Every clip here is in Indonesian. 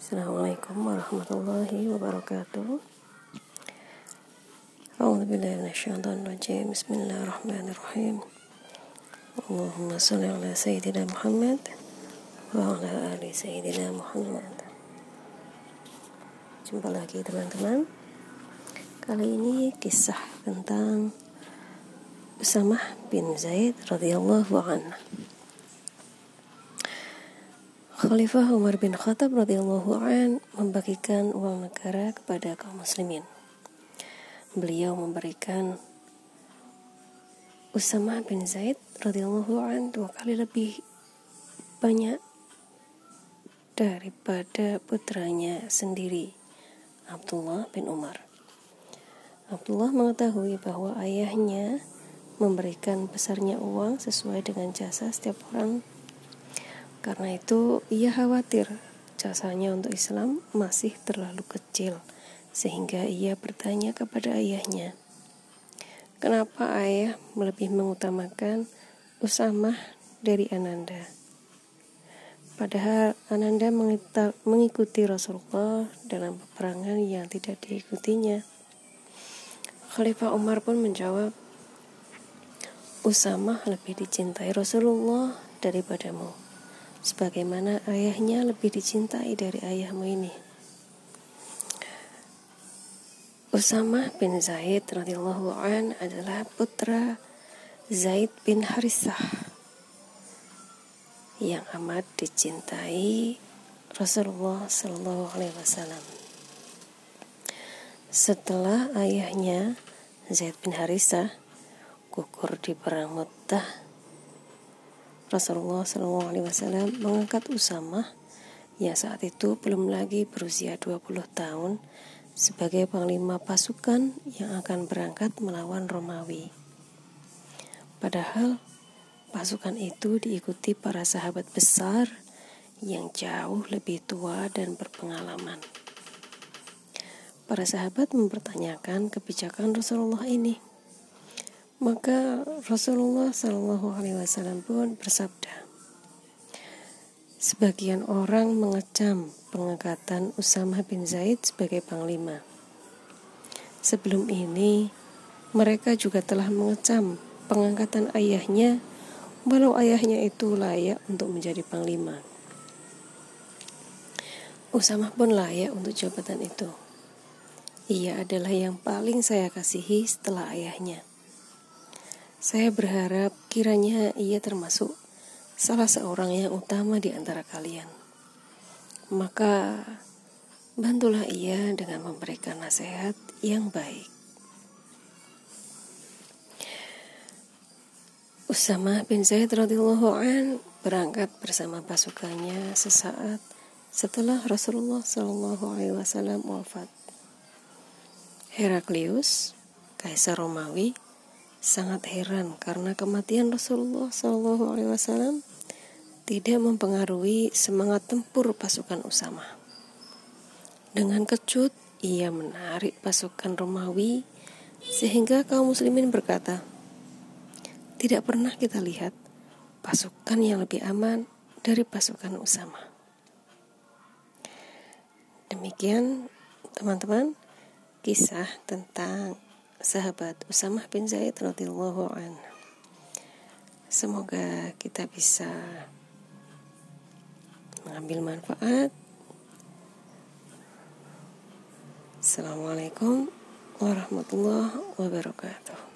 Assalamualaikum warahmatullahi wabarakatuh. A'udzu. Bismillahirrahmanirrahim. Allahumma salli ala sayyidina Muhammad wa ala ali sayyidina Muhammad. Jumpa lagi teman-teman. Kali ini kisah tentang Usamah bin Zaid radhiyallahu anhu. Khalifah Umar bin Khattab radhiyallahu an membagikan uang negara kepada kaum muslimin. Beliau memberikan Usama bin Zaid radhiyallahu an dua kali lebih banyak daripada putranya sendiri Abdullah bin Umar. Abdullah mengetahui bahwa ayahnya memberikan besarnya uang sesuai dengan jasa setiap orang karena itu ia khawatir jasanya untuk Islam masih terlalu kecil sehingga ia bertanya kepada ayahnya, "Kenapa ayah lebih mengutamakan Usamah dari Ananda?" Padahal Ananda mengikuti Rasulullah dalam peperangan yang tidak diikutinya. Khalifah Umar pun menjawab, Usamah lebih dicintai Rasulullah daripadamu sebagaimana ayahnya lebih dicintai dari ayahmu ini. Usama bin Zaid radhiyallahu an adalah putra Zaid bin Harisah yang amat dicintai Rasulullah Shallallahu Alaihi Wasallam. Setelah ayahnya Zaid bin Harisah gugur di perang Muttah Rasulullah SAW mengangkat Usamah yang saat itu belum lagi berusia 20 tahun sebagai panglima pasukan yang akan berangkat melawan Romawi. Padahal pasukan itu diikuti para sahabat besar yang jauh lebih tua dan berpengalaman. Para sahabat mempertanyakan kebijakan Rasulullah ini. Maka Rasulullah Shallallahu Alaihi Wasallam pun bersabda, sebagian orang mengecam pengangkatan Usama bin Zaid sebagai panglima. Sebelum ini, mereka juga telah mengecam pengangkatan ayahnya, walau ayahnya itu layak untuk menjadi panglima. Usama pun layak untuk jabatan itu. Ia adalah yang paling saya kasihi setelah ayahnya. Saya berharap kiranya ia termasuk salah seorang yang utama di antara kalian. Maka bantulah ia dengan memberikan nasihat yang baik. Usama bin Zaid radhiyallahu an berangkat bersama pasukannya sesaat setelah Rasulullah Shallallahu alaihi wasallam wafat. Heraklius, kaisar Romawi, sangat heran karena kematian Rasulullah Shallallahu Alaihi Wasallam tidak mempengaruhi semangat tempur pasukan Usama. Dengan kecut, ia menarik pasukan Romawi sehingga kaum muslimin berkata, tidak pernah kita lihat pasukan yang lebih aman dari pasukan Usama. Demikian teman-teman kisah tentang sahabat Usamah bin Zaid radhiyallahu an. Semoga kita bisa mengambil manfaat. Assalamualaikum warahmatullahi wabarakatuh.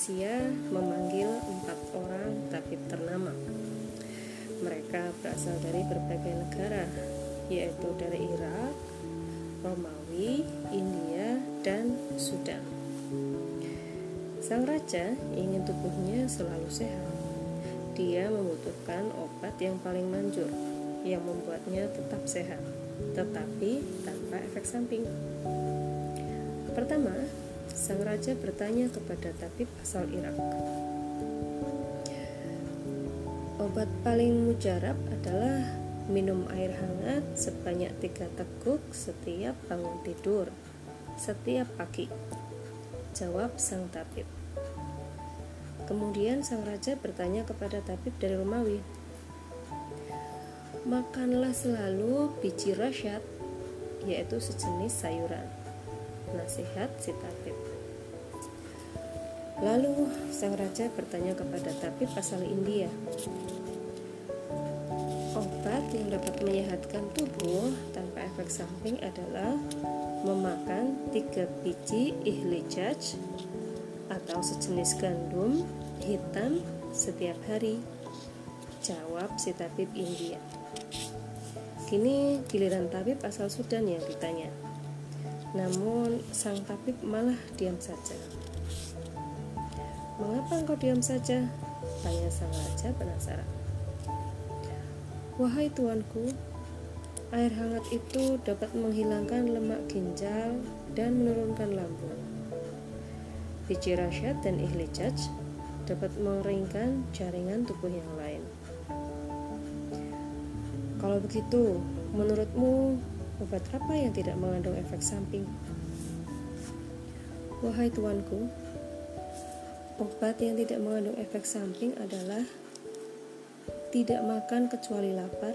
Persia memanggil empat orang tabib ternama. Mereka berasal dari berbagai negara, yaitu dari Irak, Romawi, India, dan Sudan. Sang raja ingin tubuhnya selalu sehat. Dia membutuhkan obat yang paling manjur, yang membuatnya tetap sehat, tetapi tanpa efek samping. Pertama, sang raja bertanya kepada tabib asal Irak. Obat paling mujarab adalah minum air hangat sebanyak tiga teguk setiap bangun tidur, setiap pagi. Jawab sang tabib. Kemudian sang raja bertanya kepada tabib dari Romawi, Makanlah selalu biji rasyad, yaitu sejenis sayuran. Nasihat si tabib. Lalu sang raja bertanya kepada tabib asal India, obat yang dapat menyehatkan tubuh tanpa efek samping adalah memakan tiga biji ihlijaj atau sejenis gandum hitam setiap hari. Jawab si tabib India. Kini giliran tabib asal Sudan yang ditanya. Namun sang tabib malah diam saja. Mengapa engkau diam saja? Tanya sang raja penasaran. Wahai tuanku, air hangat itu dapat menghilangkan lemak ginjal dan menurunkan lambung. Biji rasyad dan ihlijaj dapat mengeringkan jaringan tubuh yang lain. Kalau begitu, menurutmu obat apa yang tidak mengandung efek samping? Wahai tuanku, obat yang tidak mengandung efek samping adalah tidak makan kecuali lapar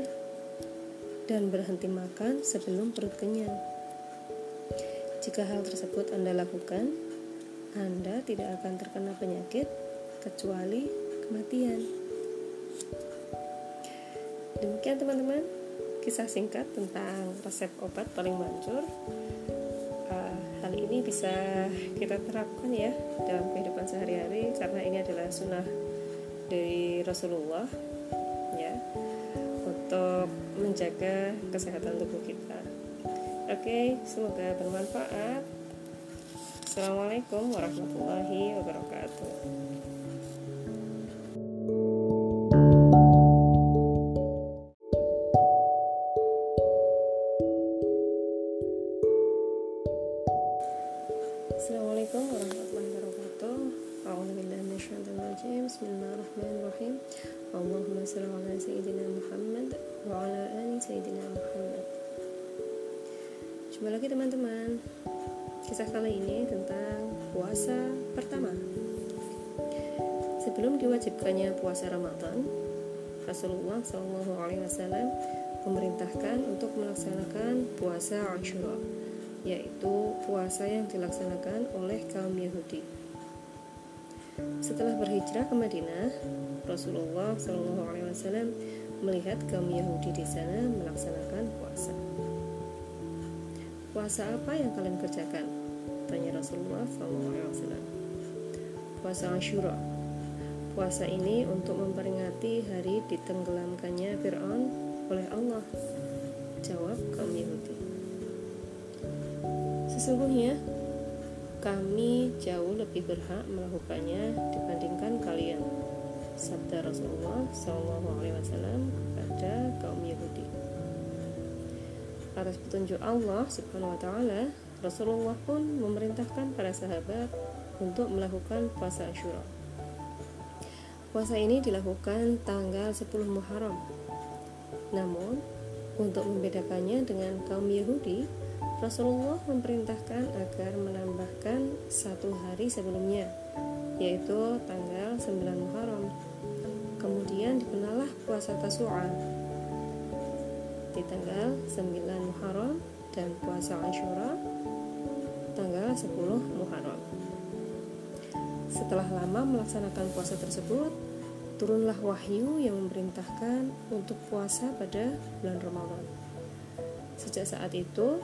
dan berhenti makan sebelum perut kenyang. Jika hal tersebut Anda lakukan, Anda tidak akan terkena penyakit kecuali kematian. Demikian teman-teman kisah singkat tentang resep obat paling manjur. Ini bisa kita terapkan ya dalam kehidupan sehari-hari karena ini adalah sunnah dari Rasulullah ya untuk menjaga kesehatan tubuh kita. Oke, semoga bermanfaat. Assalamualaikum warahmatullahi wabarakatuh. Bismillahirrahmanirrahim. Allahumma salli ala Sayyidina Muhammad Wa ala ali Sayyidina Muhammad. Jumpa lagi teman-teman. Kisah kali ini tentang puasa pertama. Sebelum diwajibkannya puasa Ramadan Rasulullah SAW memerintahkan untuk melaksanakan puasa Ashura yaitu puasa yang dilaksanakan oleh kaum Yahudi setelah berhijrah ke Madinah, Rasulullah SAW melihat kaum Yahudi di sana melaksanakan puasa. Puasa apa yang kalian kerjakan? Tanya Rasulullah SAW. Puasa Ashura. Puasa ini untuk memperingati hari ditenggelamkannya Fir'aun oleh Allah. Jawab kaum Yahudi. Sesungguhnya kami jauh lebih berhak melakukannya dibandingkan kalian sabda Rasulullah SAW kepada kaum Yahudi. Atas petunjuk Allah Subhanahu Wa Taala Rasulullah pun memerintahkan para sahabat untuk melakukan puasa Ashura. Puasa ini dilakukan tanggal 10 Muharram. Namun untuk membedakannya dengan kaum Yahudi Rasulullah memerintahkan agar menambahkan satu hari sebelumnya, yaitu tanggal 9 Muharram. Kemudian dikenalah puasa Tasu'a di tanggal 9 Muharram dan puasa Ashura tanggal 10 Muharram. Setelah lama melaksanakan puasa tersebut, turunlah wahyu yang memerintahkan untuk puasa pada bulan Ramadan. Sejak saat itu,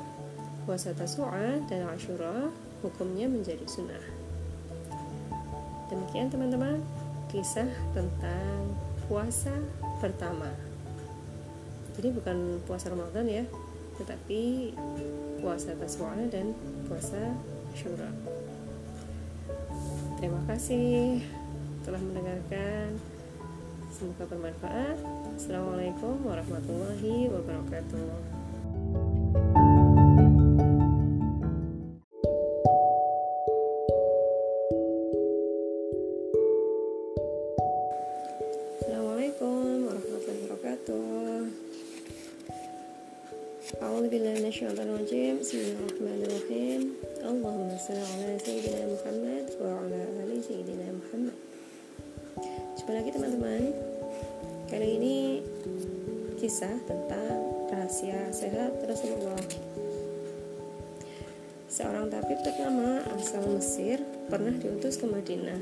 puasa Tasu'a dan Ashura hukumnya menjadi sunnah. Demikian teman-teman kisah tentang puasa pertama. jadi bukan puasa Ramadan ya tetapi puasa tasawuf dan puasa syura terima kasih telah mendengarkan semoga bermanfaat assalamualaikum warahmatullahi wabarakatuh Bismillahirrahmanirrahim Bismillahirrahmanirrahim Allahumma salli ala Sayyidina Muhammad Wa ala ali Sayyidina Muhammad Jumpa lagi teman-teman. Kali ini Kisah tentang Rahasia sehat Rasulullah. Seorang tabib ternama asal Mesir Pernah diutus ke Madinah.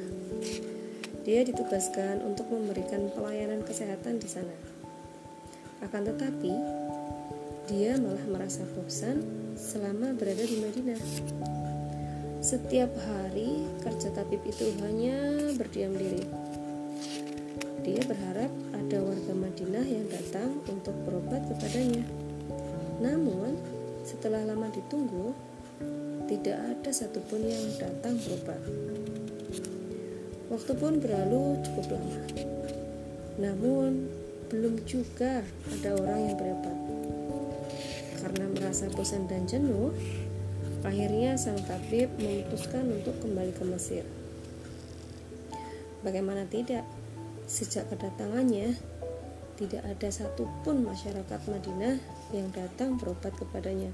Dia ditugaskan untuk memberikan pelayanan kesehatan di sana. Akan tetapi dia malah merasa bosan selama berada di Madinah. Setiap hari kerja tabib itu hanya berdiam diri. Dia berharap ada warga Madinah yang datang untuk berobat kepadanya. Namun, setelah lama ditunggu, tidak ada satupun yang datang berobat. Waktu pun berlalu cukup lama. Namun, belum juga ada orang yang berobat. Karena merasa bosan dan jenuh, akhirnya sang tabib memutuskan untuk kembali ke Mesir. Bagaimana tidak, sejak kedatangannya, tidak ada satupun masyarakat Madinah yang datang berobat kepadanya.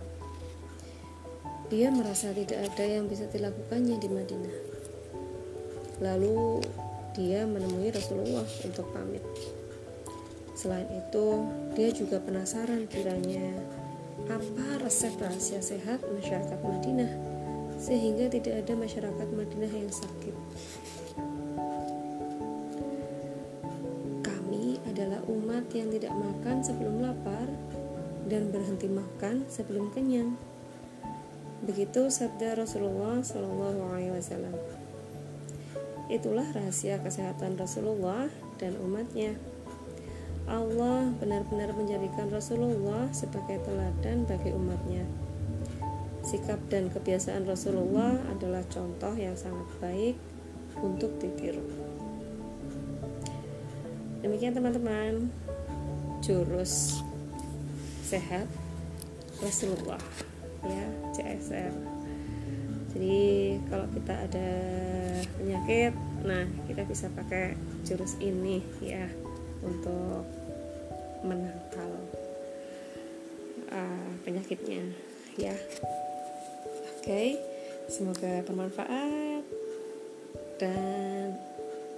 Dia merasa tidak ada yang bisa dilakukannya di Madinah. Lalu dia menemui Rasulullah untuk pamit. Selain itu, dia juga penasaran kiranya apa resep rahasia sehat masyarakat Madinah sehingga tidak ada masyarakat Madinah yang sakit. Kami adalah umat yang tidak makan sebelum lapar dan berhenti makan sebelum kenyang. Begitu sabda Rasulullah Shallallahu Alaihi Wasallam. Itulah rahasia kesehatan Rasulullah dan umatnya. Allah benar-benar menjadikan Rasulullah sebagai teladan bagi umatnya. Sikap dan kebiasaan Rasulullah adalah contoh yang sangat baik untuk ditiru. Demikian teman-teman, jurus sehat Rasulullah ya CSR. Jadi kalau kita ada penyakit, nah kita bisa pakai jurus ini ya untuk menangkal uh, penyakitnya. Ya. Oke okay. semoga bermanfaat. Dan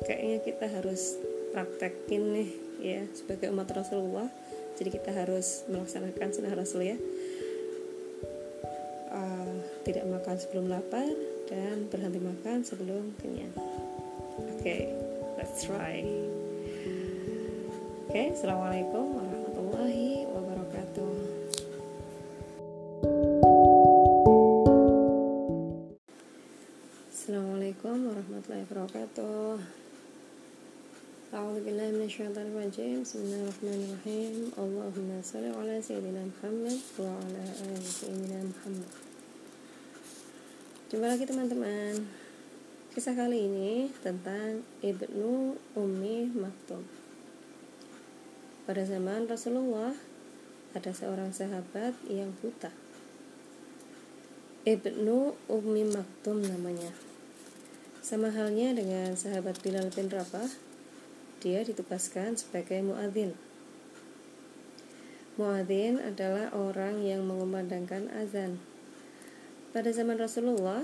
kayaknya kita harus praktekin nih ya sebagai umat Rasulullah. Jadi kita harus melaksanakan sunnah Rasul ya. Uh, tidak makan sebelum lapar dan berhenti makan sebelum kenyang. Oke okay, let's try Oke, assalamualaikum warahmatullahi wabarakatuh. Assalamualaikum warahmatullahi wabarakatuh. A'udzubillahi Bismillahirrahmanirrahim. Allahumma shalli ala sayyidina Muhammad wa ala ali sayyidina Muhammad. Jumpa lagi teman-teman. Kisah kali ini tentang Ibnu Ummi Maktum. Pada zaman Rasulullah, ada seorang sahabat yang buta. Ibnu Ummi Maktum namanya. Sama halnya dengan sahabat Bilal bin Rabah, dia ditugaskan sebagai muadzin. Muadzin adalah orang yang mengumandangkan azan. Pada zaman Rasulullah,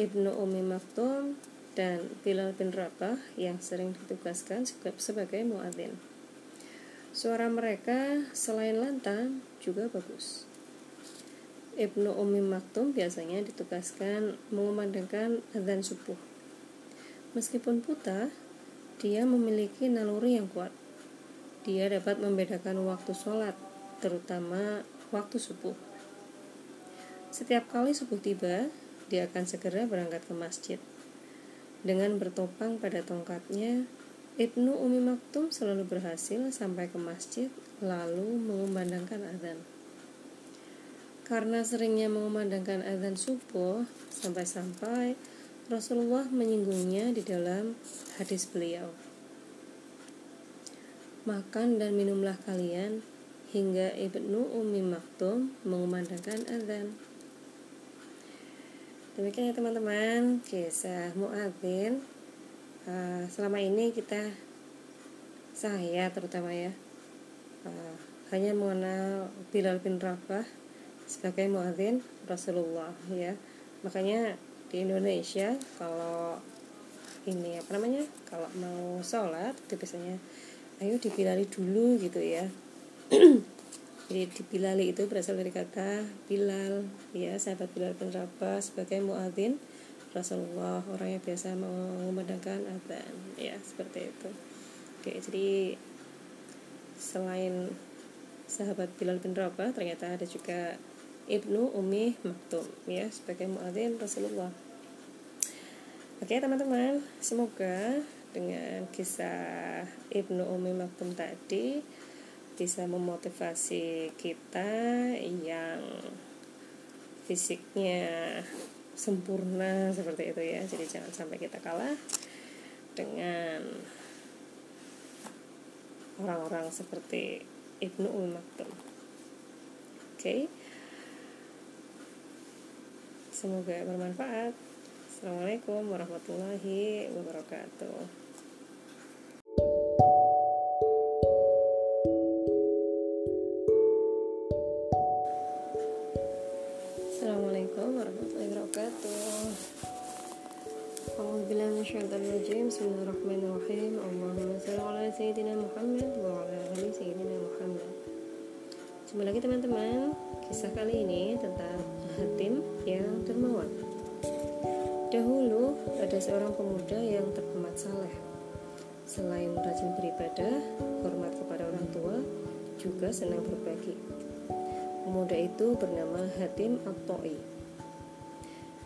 Ibnu Ummi Maktum dan Bilal bin Rabah yang sering ditugaskan sebagai muadzin. Suara mereka selain lantang juga bagus. Ibnu Umi Maktum biasanya ditugaskan mengumandangkan azan subuh. Meskipun buta, dia memiliki naluri yang kuat. Dia dapat membedakan waktu sholat, terutama waktu subuh. Setiap kali subuh tiba, dia akan segera berangkat ke masjid. Dengan bertopang pada tongkatnya, Ibnu Umi Maktum selalu berhasil sampai ke masjid lalu mengumandangkan azan. Karena seringnya mengumandangkan azan subuh sampai-sampai Rasulullah menyinggungnya di dalam hadis beliau. Makan dan minumlah kalian hingga Ibnu Umi Maktum mengumandangkan azan. Demikian ya teman-teman kisah muadzin. Uh, selama ini kita saya terutama ya uh, hanya mengenal Bilal bin Rabah sebagai muadzin Rasulullah ya. Makanya di Indonesia kalau ini apa namanya kalau mau sholat itu biasanya ayo dibilali dulu gitu ya. Jadi dibilali itu berasal dari kata Bilal ya sahabat Bilal bin Rabah sebagai muadzin Rasulullah orang yang biasa mengumandangkan adzan ya seperti itu Oke, jadi selain sahabat Bilal bin Rabah ternyata ada juga Ibnu Umi Maktum ya sebagai muadzin Rasulullah. Oke teman-teman, semoga dengan kisah Ibnu Umi Maktum tadi bisa memotivasi kita yang fisiknya sempurna seperti itu ya. Jadi jangan sampai kita kalah dengan orang-orang seperti Ibnu Ul Maktum. Oke. Okay. Semoga bermanfaat. Assalamualaikum warahmatullahi wabarakatuh. wabarakatuh. Alhamdulillah minasyaitanirrajim Bismillahirrahmanirrahim. Allahumma salli ala sayyidina Muhammad wa ala ali sayyidina Muhammad. Jumpa lagi teman-teman. Kisah kali ini tentang Hatim yang dermawan. Dahulu ada seorang pemuda yang terhormat saleh. Selain rajin beribadah, hormat kepada orang tua, juga senang berbagi. Pemuda itu bernama Hatim At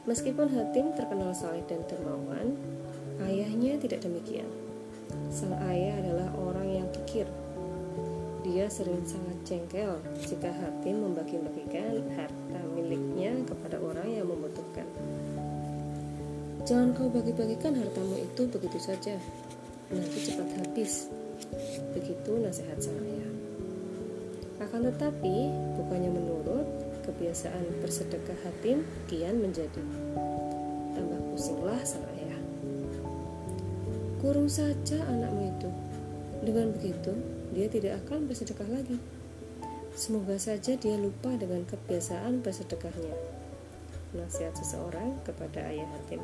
Meskipun Hatim terkenal saleh dan dermawan, ayahnya tidak demikian. Sang ayah adalah orang yang kikir. Dia sering sangat jengkel jika Hatim membagi-bagikan harta miliknya kepada orang yang membutuhkan. Jangan kau bagi-bagikan hartamu itu begitu saja, nanti cepat habis. Begitu nasihat sang ayah. Akan tetapi, bukannya menurut, kebiasaan bersedekah hatim kian menjadi. Tambah pusinglah sang ayah. Kurung saja anakmu itu. Dengan begitu, dia tidak akan bersedekah lagi. Semoga saja dia lupa dengan kebiasaan bersedekahnya. Nasihat seseorang kepada ayah hatim.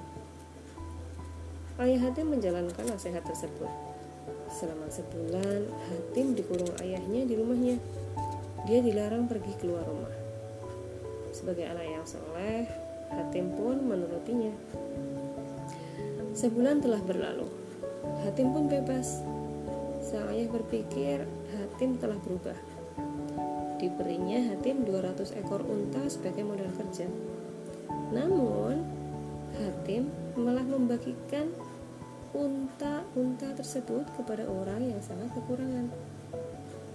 Ayah hatim menjalankan nasihat tersebut. Selama sebulan, hatim dikurung ayahnya di rumahnya. Dia dilarang pergi keluar rumah. Sebagai anak yang soleh, Hatim pun menurutinya. Sebulan telah berlalu. Hatim pun bebas. Sang ayah berpikir Hatim telah berubah. Diberinya Hatim 200 ekor unta sebagai modal kerja. Namun, Hatim malah membagikan unta-unta tersebut kepada orang yang sangat kekurangan.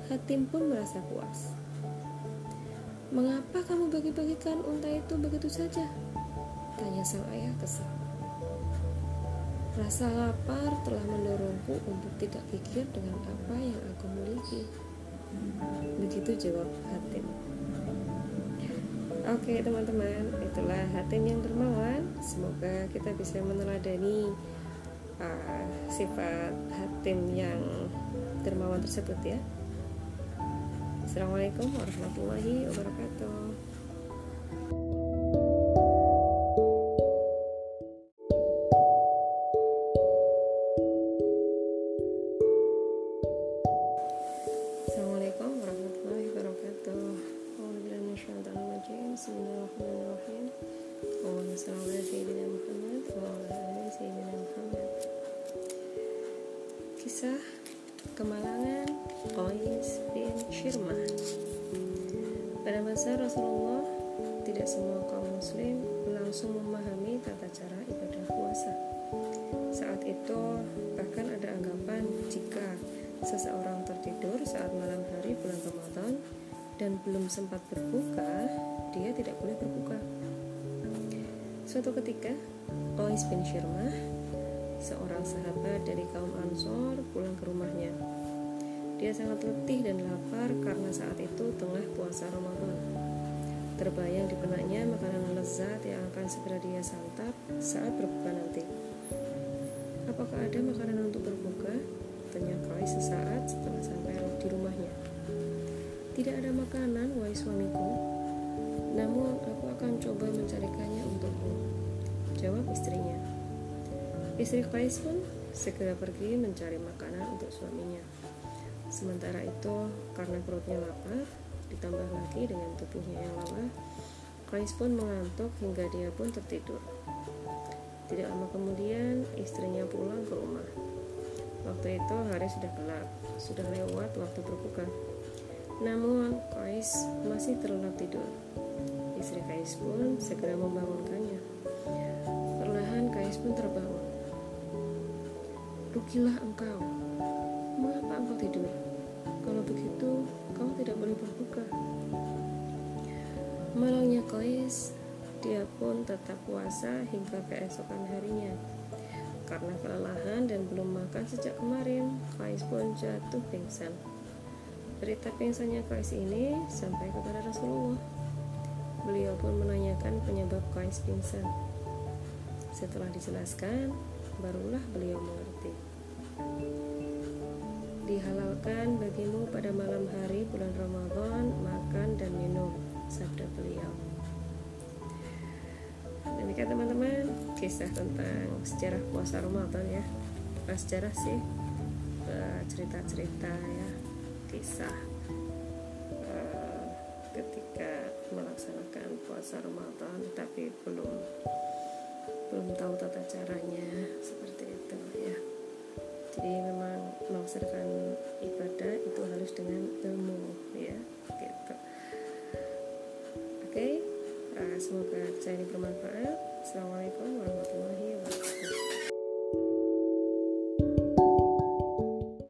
Hatim pun merasa puas. Mengapa kamu bagi-bagikan unta itu begitu saja? Tanya sang ayah kesal. Rasa lapar telah mendorongku untuk tidak pikir dengan apa yang aku miliki. Begitu jawab Hatim. Oke teman-teman, itulah Hatim yang dermawan. Semoga kita bisa meneladani uh, sifat Hatim yang dermawan tersebut ya. Assalamualaikum warahmatullahi wabarakatuh. Kisah kemalangan Qais bin Shirmah Pada masa Rasulullah tidak semua kaum muslim langsung memahami tata cara ibadah puasa Saat itu bahkan ada anggapan jika seseorang tertidur saat malam hari bulan Ramadan dan belum sempat berbuka, dia tidak boleh berbuka. Suatu ketika, Qais bin Shirmah, seorang sahabat dari kaum Ansor, pulang ke rumahnya. Dia sangat letih dan lapar karena saat itu tengah puasa Ramadan. Terbayang di benaknya makanan lezat yang akan segera dia santap saat berbuka nanti. Apakah ada makanan untuk berbuka? Tanya Koi sesaat setelah sampai di rumahnya. Tidak ada makanan, wahai suamiku. Namun aku akan coba mencarikannya untukmu. Jawab istrinya. Istri Kais pun segera pergi mencari makanan untuk suaminya. Sementara itu, karena perutnya lapar, ditambah lagi dengan tubuhnya yang lelah, Kais pun mengantuk hingga dia pun tertidur. Tidak lama kemudian, istrinya pulang ke rumah. Waktu itu hari sudah gelap, sudah lewat waktu berbuka. Namun Kais masih terlelap tidur. Istri Kais pun segera membangunkannya. Perlahan Kais pun terbangun. Rugilah engkau. Mengapa engkau tidur? Kalau begitu, kau tidak boleh berbuka. Malangnya Kais, dia pun tetap puasa hingga keesokan harinya. Karena kelelahan dan belum makan sejak kemarin, Kais pun jatuh pingsan. Berita pingsannya Kais ini sampai kepada Rasulullah. Beliau pun menanyakan penyebab Kais pingsan. Setelah dijelaskan, barulah beliau mengerti. Dihalalkan bagimu pada malam hari bulan Ramadan makan dan minum, sabda beliau. Demikian teman-teman kisah tentang sejarah puasa Ramadan ya. Bukan sejarah sih, eh, cerita-cerita ya, kisah uh, ketika melaksanakan puasa Ramadan tapi belum belum tahu tata caranya seperti itu ya. Jadi memang melaksanakan ibadah itu harus dengan ilmu ya gitu. Oke. Okay? semoga saya ini bermanfaat. Assalamualaikum warahmatullahi wabarakatuh.